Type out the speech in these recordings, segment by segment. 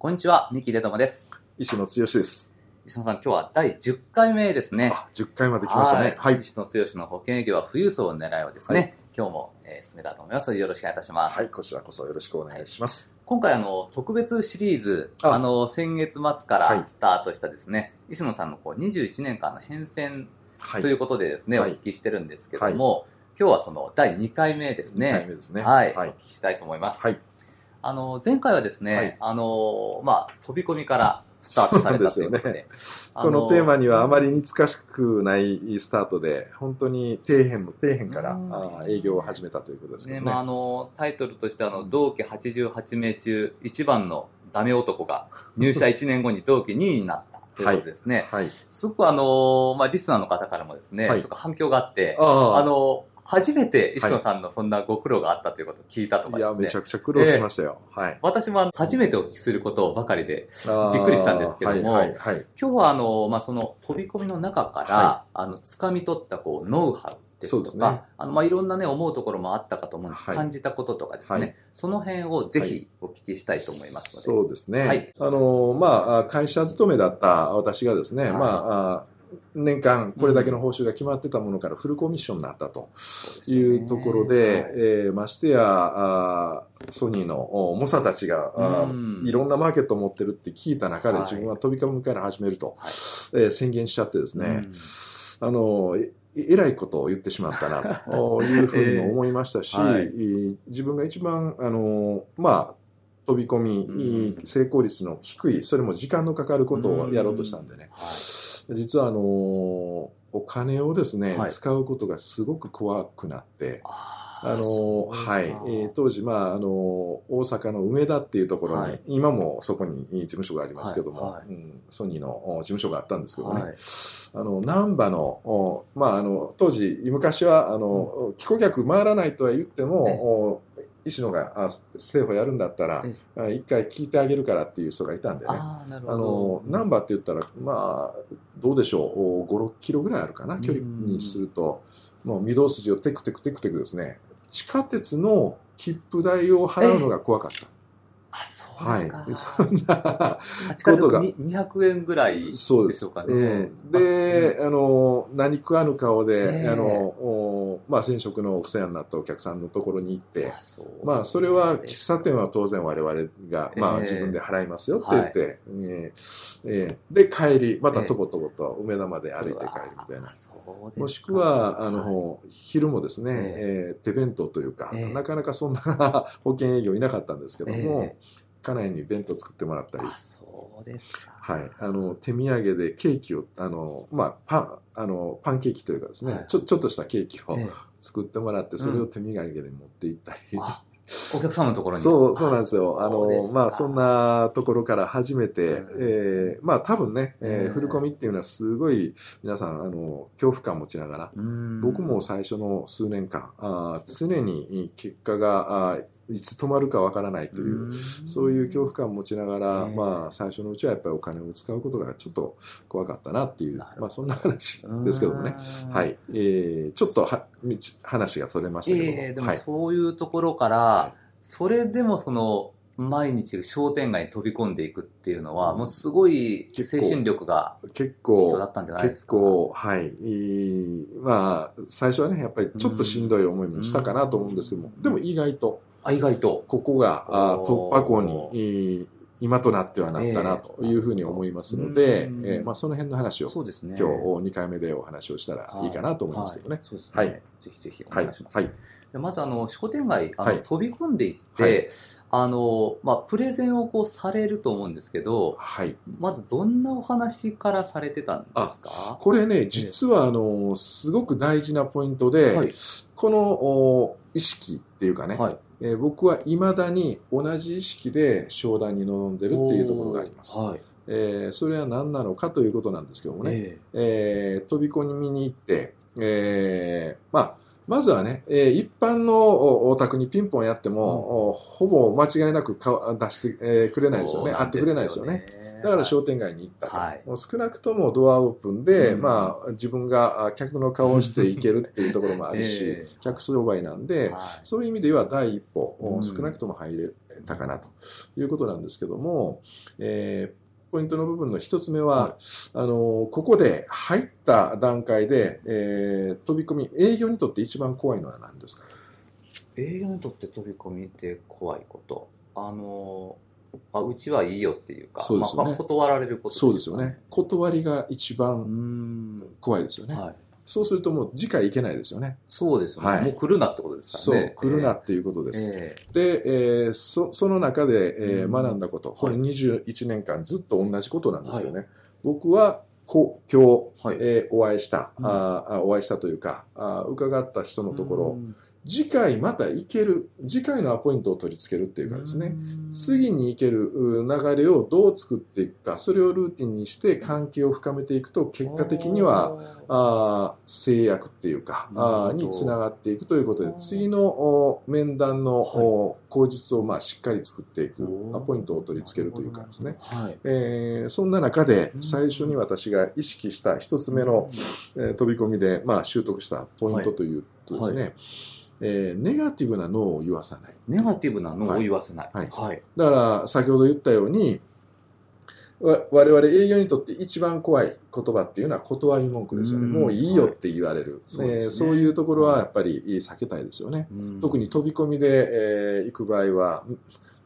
こんにちは三木出友です石野剛です。石野さん今日は第10回目ですねあ、10回まで来ましたね。はい。石野剛の保険営業は富裕層を狙いはですね、はい今日も、えー進めたいと思いますよろしくお願いいたします、はい、こちらこそよろしくお願いします。今回あの特別シリーズああの先月末かはいらスタートしたですね、石野さんのこう21年間の変遷はい。ということでですね、はいお聞きしてるんですけども、今日はその第2回目です2回ね目ですね。はい、はいお聞。きしたいと思います、はい。あの前回はですね、はい。あのまあ飛び込みからスタートされたということで。あこのテーマにはあまり似つかしくないスタートで、本当に底辺の底辺から営業を始めたということですけねどね。まあ、あのタイトルとしてあの同期88名中一番のダメ男が入社1年後に同期2位になったということですね。はい。すごくあの、まあ、リスナーの方からもですね、はい。すごく反響があって、ああの、初めて石野さんのそんなご苦労があったということを聞いたとかいや、ですね。めちゃくちゃ苦労しましたよ。はい。私も初めてお聞きすることばかりで、びっくりしたんですけどもはい、はい、はい。今日はあの、まあ、その飛び込みの中から、はあの、掴み取ったこう、ノウハウですとか、ねあの、まあ、いろんなね、思うところもあったかと思うんです、はい感じたこととかですね、はいその辺をぜひはいお聞きしたいと思いますので。そうですね。はいあの、まあ、会社勤めだった私がですね、はいまああ、年間これだけの報酬が決まってたものからフルコミッションになったというところで、えーましてやあーソニーのお猛者たちがいろんなマーケットを持ってるって聞いた中ではい。自分は飛び込みから始めると、はい。えー宣言しちゃってですね、あのええらいことを言ってしまったなと いうふうにも思いましたし、えー。はい。えー自分が一番あの、まあ、飛び込み、うん。成功率の低いそれも時間のかかることをやろうとしたんでね、はい実はあのお金をですね、はい。使うことがすごく怖くなって、ああのはい、えー当時、まあ、あの大阪の梅田っていうところに、はい。今もそこに事務所がありますけども、はいはい。うんソニーのお事務所があったんですけどね、はい。あの難波のおまあ、あの当時昔はあの、帰顧客回らないとは言っても、お石野があ政府やるんだったら一回聞いてあげるからっていう人がいたんでね。あの難波って言ったら、まあ、どうでしょう、56キロぐらいあるかな、距離にすると、もう御堂筋をテクテクテクテクですね、地下鉄の切符代を払うのが怖かった。あそうはい、そんなことが。くに200円ぐらいでそうです。しょうかね。うん。で、あの何食わぬ顔で、ええ。あのおまあ、前職のお世話になったお客さんのところに行って、まあ、それは喫茶店は当然我々が、まあ、ええ。自分で払いますよって言って、えーえーで帰りまたとぼとぼと梅田まで歩いて帰るみたいな。もしくは、あはい。の、昼もですね、ええ。ー手弁当というか、ええ。なかなかそんな 保険営業いなかったんですけども、え家内に弁当作ってもらったり。あ、そうですか。はい、あの手土産でケーキをあの、まあ、パンあのパンケーキというかですね、はい。ちょちょっとしたケーキをええ。作ってもらって、それを手土産で持って行ったり、あお客様のところに。そうそうなんですよ。あのまあそんなところから始めて、うん。えーまあ多分ね、えーええフルコミっていうのはすごい皆さんあの恐怖感持ちながら、うん。僕も最初の数年間あー常に結果があーいつ止まるかわからないという、ん。そういう恐怖感を持ちながら、ええ。まあ最初のうちはやっぱりお金を使うことがちょっと怖かったなっていうまあそんな話ですけどもね。うんはい、えーちょっとは道話がそれましたけども、ええでもはい、そういうところから、はそれでもその毎日商店街に飛び込んでいくっていうのは、もうすごい精神力が結構必要だったんじゃないです結か。構はい。いいまあ最初はねやっぱりちょっとしんどい思いもしたかなと思うんですけども、うん。でも意外とあ、意外と。ここが突破口に今となってはなったなというふうに思いますので、うん。えーまあ、その辺の話をそうですね。今日2回目でお話をしたらい。いかなと思いますけどね。はい。そうですね。はい。ぜひぜひおはい願いします。はい。でまずあの商店街あの、はい。飛び込んでいって、はい。あのまあ、プレゼンをこうされると思うんですけどはい。まずどんなお話からされてたんですか？これね実はあのすごく大事なポイントで、はい。このお意識っていうかね、はいえー僕はいまだに同じ意識で商談に臨んでるっていうところがあります。はい。えーそれは何なのかということなんですけどもね、ええー飛び込みに行って、えーまあ、まずはね、えー一般のおお宅にピンポンやっても、おほぼ間違いなくか出して、えーくれないですよね。会ってくれないですよね。。だから商店街に行ったと、はい。もう少なくともドアオープンで、うん。まあ、自分があ客の顔をしていけるっていうところもあるし、ええ。客商売なんで、はい。そういう意味では第一歩、うん。少なくとも入れたかなということなんですけども、えーポイントの部分の一つ目は、はあのここで入った段階で、えー飛び込み、営業にとって一番怖いのは何ですか？営業にとって飛び込みって怖いこと。あの、あうちはいいよっていうか、そうですよねまあまあ断られることそうですよね。。断りが一う番ん。怖いですよね。はい。そうするともう次回行けないですよね。そうですよね。はいもう来るなってことですそう、からね。来るなっていうことです。ええで、えーそその中で、えーうん学んだこと、これはい21年間ずっと同じことなんですよね。僕はこ今日、はいえーお会いした、うんあお会いしたというかあー伺った人のところ、うん次回また行ける次回のアポイントを取り付けるっていうかですね、次に行けるう流れをどう作っていくかそれをルーティンにして関係を深めていくと結果的には、あー制約っていうかあにつながっていくということで次のお面談の、お口実をまあしっかり作っていくアポイントを取り付けるというかですね、はい。えーそんな中でうん。最初に私が意識した一つ目の、えー飛び込みで、まあ、習得したポイントというとですね、えーネガティブな脳を言わさないネガティブなのを言わせない。はいはい。だから先ほど言ったようにわ我々営業にとって一番怖い言葉っていうのは断り文句ですよね。うんもういいよって言われる。はいえーそういうところはやっぱり避けたいですよね。特に飛び込みで、えー行く場合は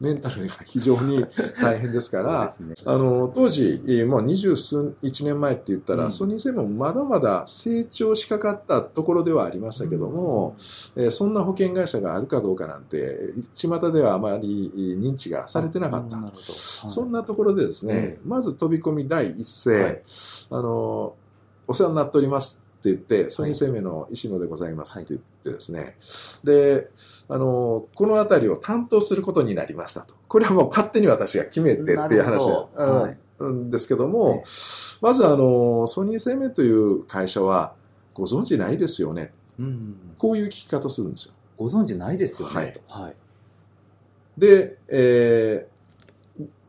メンタルが非常に大変ですから、ね。あの当時、えーもう二十数一年前って言ったら、うん。ソニー製もまだまだ成長しかかったところではありましたけども、えーそんな保険会社があるかどうかなんて、巷ではあまり認知がされてなかった。なるほど。そんなところでですね、まず飛び込み第一声、はい。あの、お世話になっておりますって言って、ソニー生命の石野でございますって言ってですね、で、あの、この辺りを担当することになりましたと。これはもう勝手に私が決めてっていう話なるほどうんはいうんですけども、まずあの、ソニー生命という会社はご存知ないですよね。うんこういう聞き方するんですよ。ご存知ないですよね。はいはい。で、えー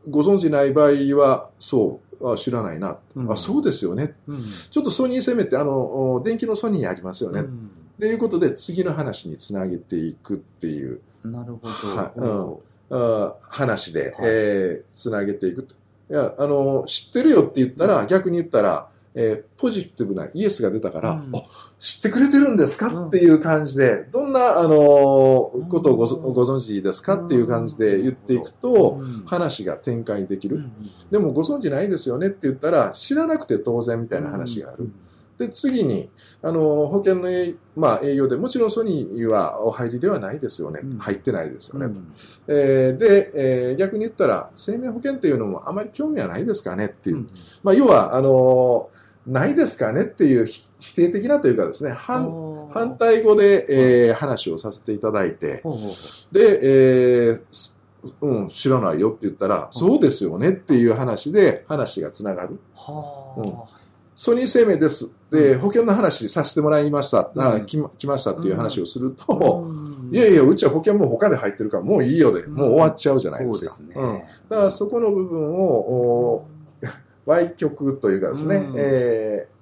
ご存知ない場合は、そう、あ知らないな、うんあ。そうですよね。うんちょっとソニー生命って、あの、お電気のソニーありますよね。っうんていうことで、次の話につなげていくっていうなるほはいど。あ話で、はいえーつなげていくと。いや、あの、知ってるよって言ったら、逆に言ったら、えーポジティブなイエスが出たから、うんあ知ってくれてるんですか、うんっていう感じで、どんな、あのーことをご,、うんご存知ですかっていう感じで言っていくと、うん話が展開できる。うんでもご存知ないですよねって言ったら、知らなくて当然みたいな話がある。。で、次に、あの、保険の営,、まあ、営業で、もちろんソニーはお入りではないですよね。うん。入ってないですよね。うん。とえーで、えー逆に言ったら、生命保険っていうのもあまり興味はないですかねっていう。うんまあ、要は、あのーないですかねっていうひ否定的なというかですね、反反対語で、えー話をさせていただいて、で、えーすうん、知らないよって言ったら、そうですよねっていう話で話がつながる。はソニー生命です。で、うん保険の話させてもらいました。あうん来ま来ましたっていう話をするあ。と、うんいやいや、うちは保険も他で入ってるから、もういいよで、もう終わっちゃうじゃないですか。そうですうんね。だからそこの部分を、お歪曲というかですね、うんえー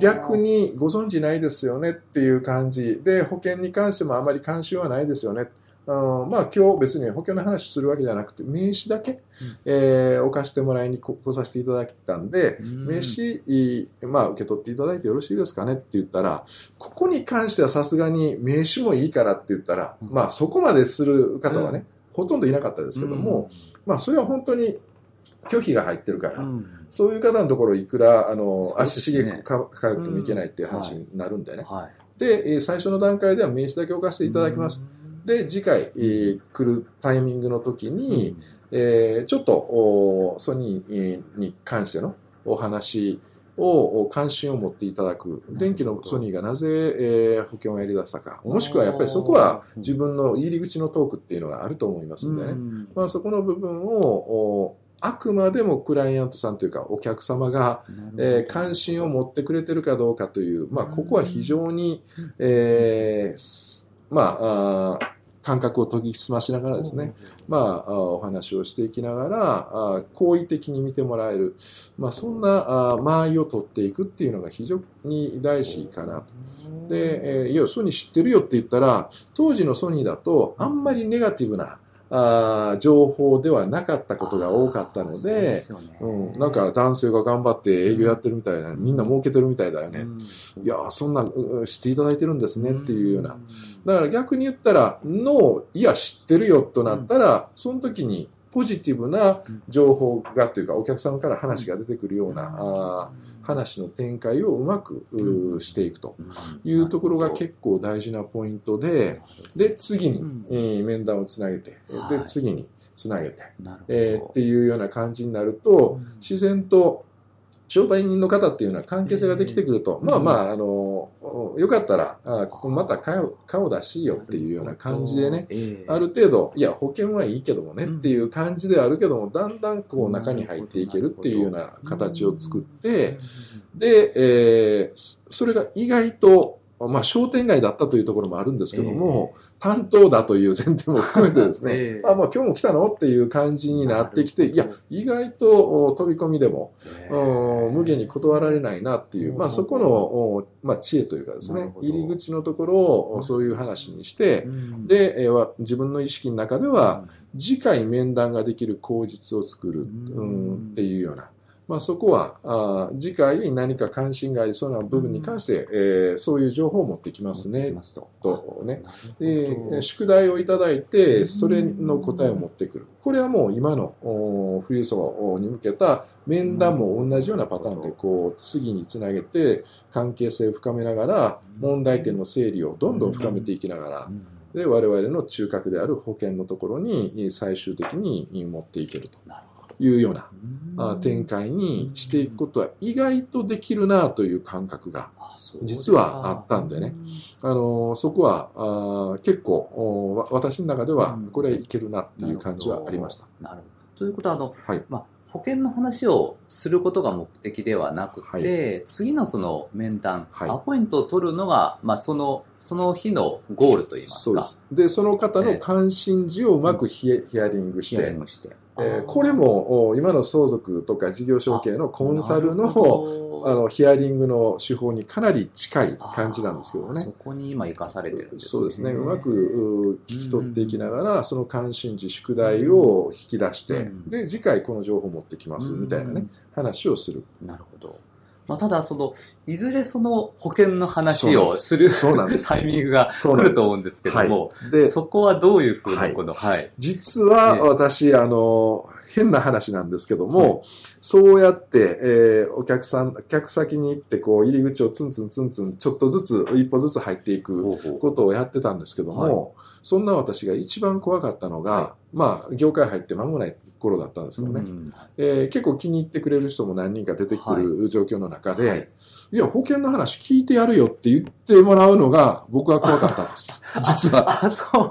逆にご存知ないですよねっていう感じで、保険に関してもあまり関心はないですよね。うん。まあ今日別に保険の話するわけじゃなくて、名刺だけ、うん。えー置かせてもらいにこ来させていただいたんで、うん。名刺、いまあ受け取っていただいてよろしいですかねって言ったら、ここに関してはさすがに名刺もいいからって言ったら、うん。まあそこまでする方はね、ほとんどいなかったですけども、まあそれは本当に拒否が入ってるから、うん。そういう方のところいくら、あの、ね。足しげくか通ってもいけないっていう話になるんでね。はい。で、えー最初の段階では名刺だけ置かせていただきます。で、次回、えー来るタイミングの時に、えーちょっとおソニーに関してのお話を関心を持っていただく。電気のソニーがなぜ、えー保険をやり出したか。もしくはやっぱりそこは自分の入り口のトークっていうのがあると思いますんでね。うんまあ、そこの部分をおあくまでもクライアントさんというかお客様が、えー関心を持ってくれてるかどうかという、まあ、ここは非常に、えーすまああー感覚を研ぎ澄ましながらですね、まあ、あお話をしていきながら、あ好意的に見てもらえる、まあ、そんなあ間合いを取っていくっていうのが非常に大事かなと。で、えーいや、ソニー知ってるよって言ったら、当時のソニーだと、あんまりネガティブな、あー情報ではなかったことが多かったので、ね。うん、なんか男性が頑張って営業やってるみたいな、みんな儲けてるみたいだよね。うん。いやー、そんな、う知っていただいてるんですねっていうような。ん。だから逆に言ったら、ノー、いや、知ってるよとなったら、その時にポジティブな情報がというか、お客さんから話が出てくるような、話の展開をうまく、していくというところが結構大事なポイントで、で、次に、うん。えー面談をつなげて、はい。で、次につなげて、えーっていうような感じになると、うん。自然と商売人の方っていうのは関係性ができてくると、えーまあまあ、あの、よかったら、あここまた顔顔出しよっていうような感じでね、ええ。ある程度、いや、保険はいいけどもねうん。っていう感じではあるけども、だんだんこう中に入っていけるっていうような形を作って、で、えーそそれが意外と、まあ商店街だったというところもあるんですけども、担当だという前提も含めてですね、ええ。あ、まあ今日も来たの？っていう感じになってきて、いや、意外とお飛び込みでも、ええ。うん無限に断られないなっていう、まあそこの、おまあ知恵というかですね、入り口のところをそういう話にして、うん。で、えーわ自分の意識の中では、次回面談ができる口実を作る、ううんん、っていうような、まあ、そこはあー次回何か関心がありそうな部分に関して、えーそういう情報を持ってきますね。と。とね。なで宿題をいただいて、うん。それの答えを持ってくる。これはもう今のお富裕層に向けた面談も同じようなパターンで、こう、次につなげて、関係性を深めながら、問題点の整理をどんどん深めていきながらう、ん。で、我々の中核である保険のところに最終的に持っていけると。なるほどいうような展開にしていくことは意外とできるなという感覚が、実はあったんでねあのそこはあ結構私の中ではうんこれはいけるなっていう感じはありました。なるほど。ということは、あの、はいまあ、保険の話をすることが目的ではなくて、は次のその面談、はいアポイントを取るのが、まあ、その、その日のゴールといいますか。そうです。で、その方ええの関心事をうまくヒエヒアリングしてヒアリン、グして。えーこれもお今の相続とか事業承継のコンサルのあのヒアリングの手法にかなり近い感じなんですけどねそ。こに今生かされてるんですね。そうですね。うまくう聞き取っていきながら、その関心事、宿題を引き出して、うんで、次回この情報を持ってきます、みたいなね、話をする。なるほど。まあ、ただ、その、いずれその保険の話をするそうなんです。タイミングが来ると思うんですけども、で、そこはどういうふうはいな、この、はい。実はええ。私、あの、変な話なんですけども、はい。そうやって、えーお客さん、客先に行って、こう、入り口をツンツンツンツン、ちょっとずつ、一歩ずつ入っていくことをやってたんですけども、そんな私が一番怖かったのが、はまあ、業界入って間もない頃だったんですけどね、うん。えー結構気に入ってくれる人も何人か出てくる状況の中で、はい。い、や、保険の話聞いてやるよって言ってもらうのが僕は怖かったんです。実は。あ、そう、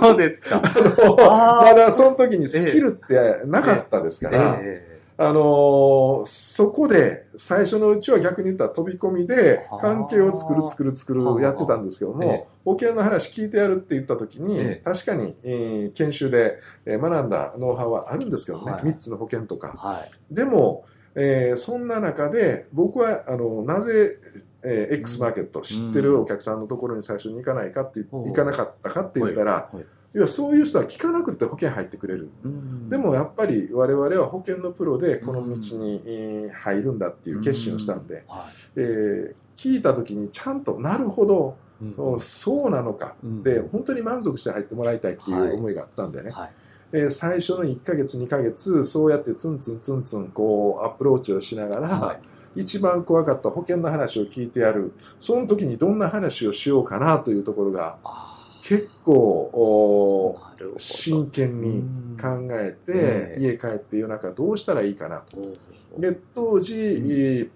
そうですか。あのまだその時にスキルってなかったですから、えあのーそこで最初のうちは逆に言ったら飛び込みで関係を作る作る作るはあ。やってたんですけども、ええ。保険の話聞いてやるって言った時に、ええ。確かに、えー研修でえー学んだノウハウはあるんですけどね、はい。3つの保険とか。はい。でも、えーそんな中で、僕は、あの、なぜ、えー X マーケット知ってるお客さんのところに最初に行かないかって、行かなかったかって言ったら、はいはそういう人は聞かなくて保険入ってくれる。うんでもやっぱり我々は保険のプロでこの道にえー入るんだっていう決心をしたんで、はえー聞いた時にちゃんとなるほど、い。うんそうなのか。うんで、本当に満足して入ってもらいたいっていう思いがあったんでね。はい。えー最初の1ヶ月、2ヶ月、そうやってツンツンツンツンこうアプローチをしながら、はい一番怖かった保険の話を聞いてやる。その時にどんな話をしようかなというところがあ結構。真剣に考えて、ええ家帰って夜中どうしたらいいかなと。で、当時、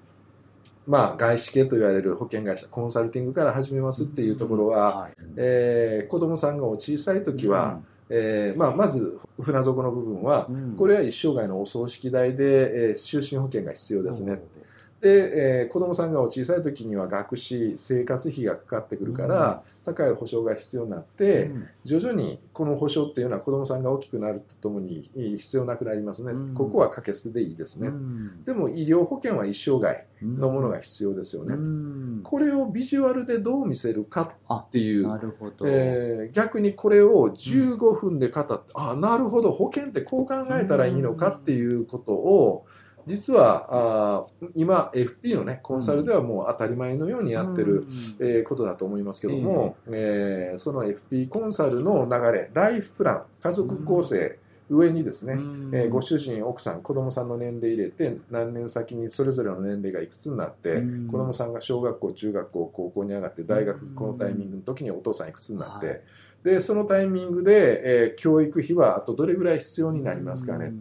まあ、外資系と言われる保険会社、コンサルティングから始めますっていうところは、はい。えー子供さんがお小さい時は、えーまあ、まず船底の部分は、うん。これは一生涯のお葬式代で、えー就寝保険が必要ですね。うんで、えー子供さんがお小さい時には学資、生活費がかかってくるから、高い保証が必要になって、うん徐々にこの保証っていうのは子供さんが大きくなるとともにえー必要なくなりますね。うんここは掛け捨てでいいですね。うんでも医療保険は一生涯のものが必要ですよね。うんこれをビジュアルでどう見せるかっていうなるほど。えー逆にこれを15分で語って、あなるほど保険ってこう考えたらいいのかっていうことを実はあー今 FP のねコンサルではもう当たり前のようにやってる、えーことだと思いますけども、えーその FP コンサルの流れライフプラン家族構成、上にですね、うん。えーご主人、奥さん、子供さんの年齢入れて、何年先にそれぞれの年齢がいくつになって、うん。子供さんが小学校、中学校、高校に上がって、大学、うんこのタイミングの時にお父さんいくつになって、はい。で、そのタイミングで、えー教育費はあとどれぐらい必要になりますかね。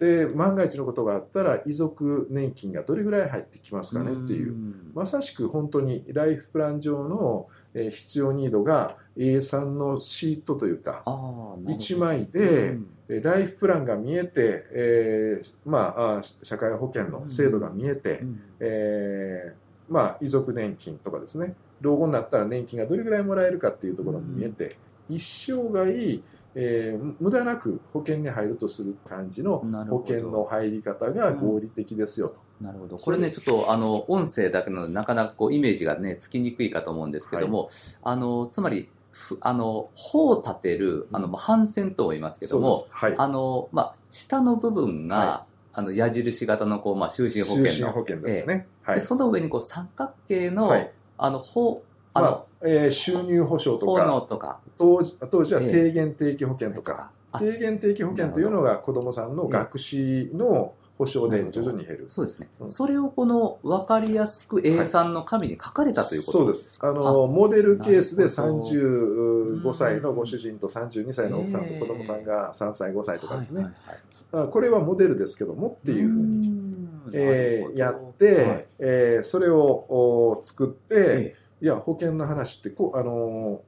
うんで、万が一のことがあったら、遺族年金がどれぐらい入ってきますかねっていう。ん。まさしく本当にライフプラン上のえー必要ニードが A3 のシートというか、あーなるほど。1枚でライフプランが見えて、えーまあ、社会保険の制度が見えて、うん。えーまあ、遺族年金とかですね、老後になったら年金がどれぐらいもらえるかっていうところも見えて、一生涯、えー無駄なく保険に入るとする感じの保険の入り方が合理的ですよと。なるほど。これね、ちょっと、あの、音声だけなので、なかなかこう、イメージがね、つきにくいかと思うんですけども、あの、つまり、ふあの、帆を立てる、あの、まあ帆船とも言いますけどもはい。あの、まあ、下の部分が、はあの、矢印型の、こう、まあ、就寝保険の。ですよね。はい。でその上に、こう、三角形の、はいあの、帆、あの、まあえー収入保障とか、とか、当時当時はええ。低減定期保険とか、あ低減定期保険というのが子どもさんの学資の保障で徐々に減る。そうですね。うん。それをこの分かりやすく A3 の紙に書かれたということそうです。あの、モデルケースでなるほど。35歳のご主人と32歳の奥さんと子供さんが3歳、5歳とかですね。はいはいはい。あこれはモデルですけどもっていうふうに、ん。えーやって、はい。えーそれをお作って、えいや、保険の話ってこう、あの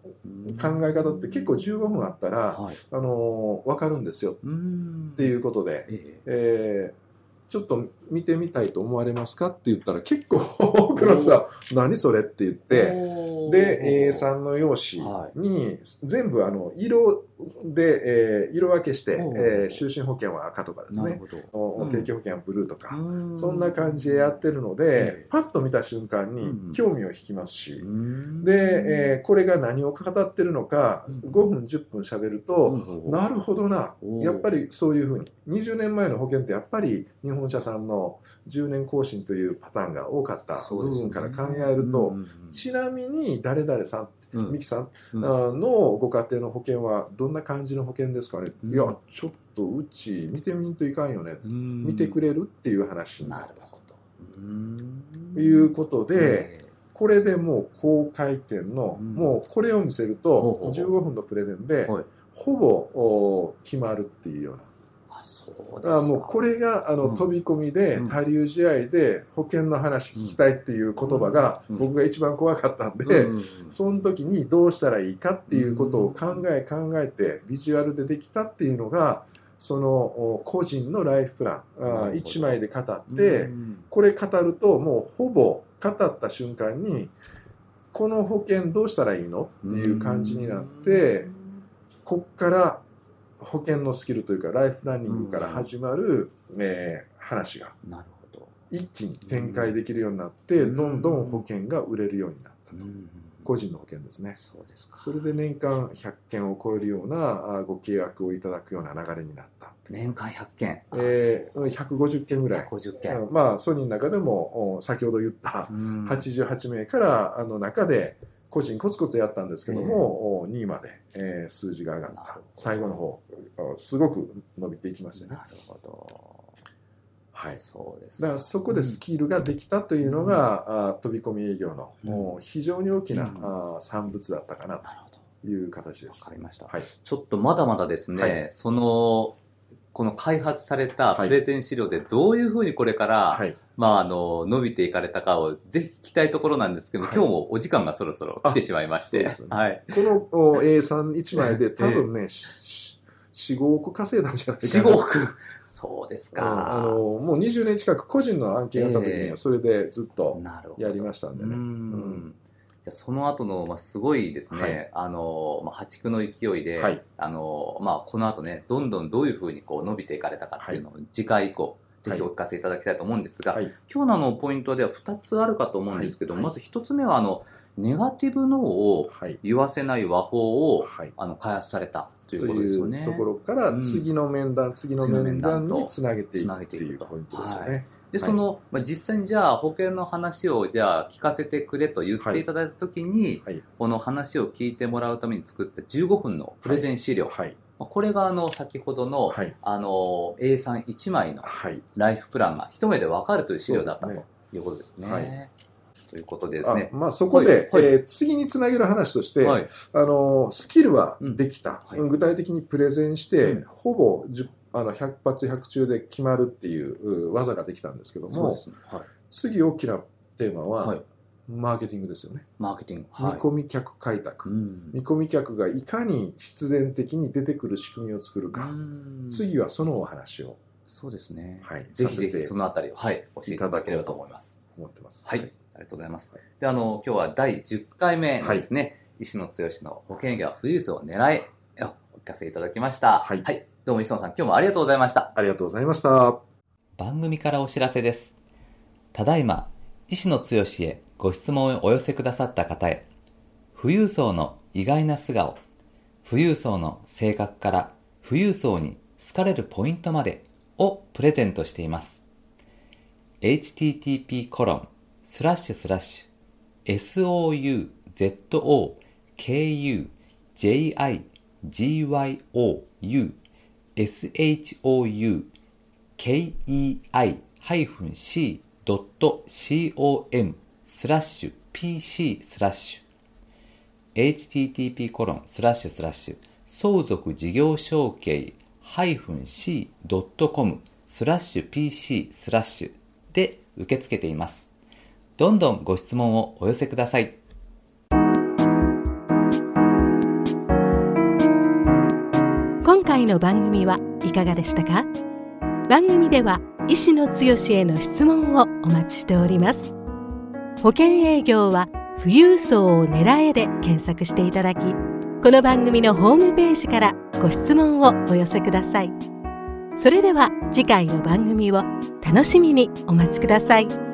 えー考え方って結構15分あったら、はい。あのーわかるんですよ。うん。っていうことで、ええ。えーちょっと見てみたいと思われますかって言ったら結構多くの人は何それって言って、で、A3 の用紙に全部あの色で、えー色分けしてお、えー就寝保険は赤とかですね、定期保険はブルーとか、うん。そんな感じでやってるのえでえ、パッと見た瞬間にうん。興味を引きますし、うん。で、えーこれが何を語ってるのか、うん。5分、10分喋ると、なるほどな。やっぱりそういうふうに。20年前の保険ってやっぱり日本車さんの10年更新というパターンが多かった部分から考えると、ちなみに誰々さん、うん。ミキさんのご家庭の保険はどんな感じの保険ですかね、うん。いや、ちょっとうち見てみんといかんよね。うん。見てくれるっていう話になる。ということで、ええ。これでもう高回転の、うん。もうこれを見せると15分のプレゼンで、はい。ほぼお決まるっていうような。あもうこれがあの、うん。飛び込みで、うん。他流試合で保険の話聞きたいっていう言葉が、うん。僕が一番怖かったんで、うんその時にどうしたらいいかっていうことを考え考えてビジュアルでできたっていうのがそのお個人のライフプランなるほど。あ1枚で語って、うんこれ語るともうほぼ語った瞬間にこの保険どうしたらいいのっていう感じになって、こっから保険のスキルというかライフプランニングから始まる、えー話が。なるほど。一気に展開できるようになって、うん。どんどん保険が売れるようになったと、うん。個人の保険ですね。そうですか。それで年間100件を超えるようなあご契約をいただくような流れになった、年間100件。えー、150件ぐらい、50件。うんまあソニーの中でもお先ほど言ったうん。88名からあの中で個人コツコツやったんですけども、お2位まで、えー数字が上がった。最後の方おすごく伸びていきましたね。なるほど。はい。そうですだからそこでスキルができたというのが、あ飛び込み営業の、うん。もう非常に大きな、うん。あ産物だったかなという形です。わか。りました。はい、ちょっとまだまだですね、はい。そのこの開発されたプレゼン資料でどういうふうにこれから、はい。まあ、あの、伸びていかれたかをぜひ聞きたいところなんですけど、はい今日もお時間がそろそろ来てしまいまして、ねはい。このお A31 枚で 多分ね、し4、5億稼いだんじゃないかな。4、5億？そうですうんあか。の、もう20年近く個人の案件があった時にええは、それでずっと。やりましたんでね。ううんんじゃあその後の、まあ、すごいですね、はいあの、まあ、破竹の勢いで、はいあの、まあ、この後ね、どんどんどういうふうにこう伸びていかれたかっていうのを次回以降、ぜひお聞かせいただきたいと思うんですが、はい。今日のあのポイントでは2つあるかと思うんですけど、はいまず1つ目はあの、ネガティブ脳をはい。言わせない和法を、はい。あの開発されたというとことですよね。いうところからうん次の面談、次の次の面談につなげていくっていくというポイントですよはね。で、その、まあ、実際にじゃあ保険の話をじゃあ聞かせてくれと言っていただいたときに、はい。この話を聞いてもらうために作った15分のプレゼン資料。はい。まあこれがあの先ほどの、はい。あの A31 枚のはい。ライフプランが一目でわかるという資料だったということですね。はいということでですあね。まあそこで、はいはいえー次につなげる話として、はい。あのスキルはできた、うんはい具体的にプレゼンして、うんほぼ10あの100発100中で決まるっていうう技ができたんですけども、ね。はい。次大きなテーマは、はいマーケティングですよね、マーケティング。はい。見込み客開拓、うん見込み客がいかに必然的に出てくる仕組みを作るか、うん次はそのお話を、そうですね。はい、ぜひぜひそのあたりを、はい、教えていただければと思います。思ってます。はい、ありがとうございます。はいで、あの、今日は第10回目のですね、石野剛の保険業富裕層を狙いをお聞かせいただきました。はいどうも石野さん、今日もありがとうございました。ありがとうございました。番組からお知らせです。ただいま、石野剛へご質問をお寄せくださった方へ、富裕層の意外な素顔、富裕層の性格から富裕層に好かれるポイントまでをプレゼントしています。http コロンスラッシュスラッシュ souzokugyo gyou,shoukei-c.com スラッシュ pc スラッシュ http コロンスラッシュスラッシュ相続事業承継 -c.com スラッシュ pc スラッシュで受け付けています。どんどんご質問をお寄せください。回の番組はいかがでしたか？番組では医師の強への質問をお待ちしております。保険営業は富裕層を狙えで検索していただきこの番組のホームページからご質問をお寄せください。それでは次回の番組を楽しみにお待ちください。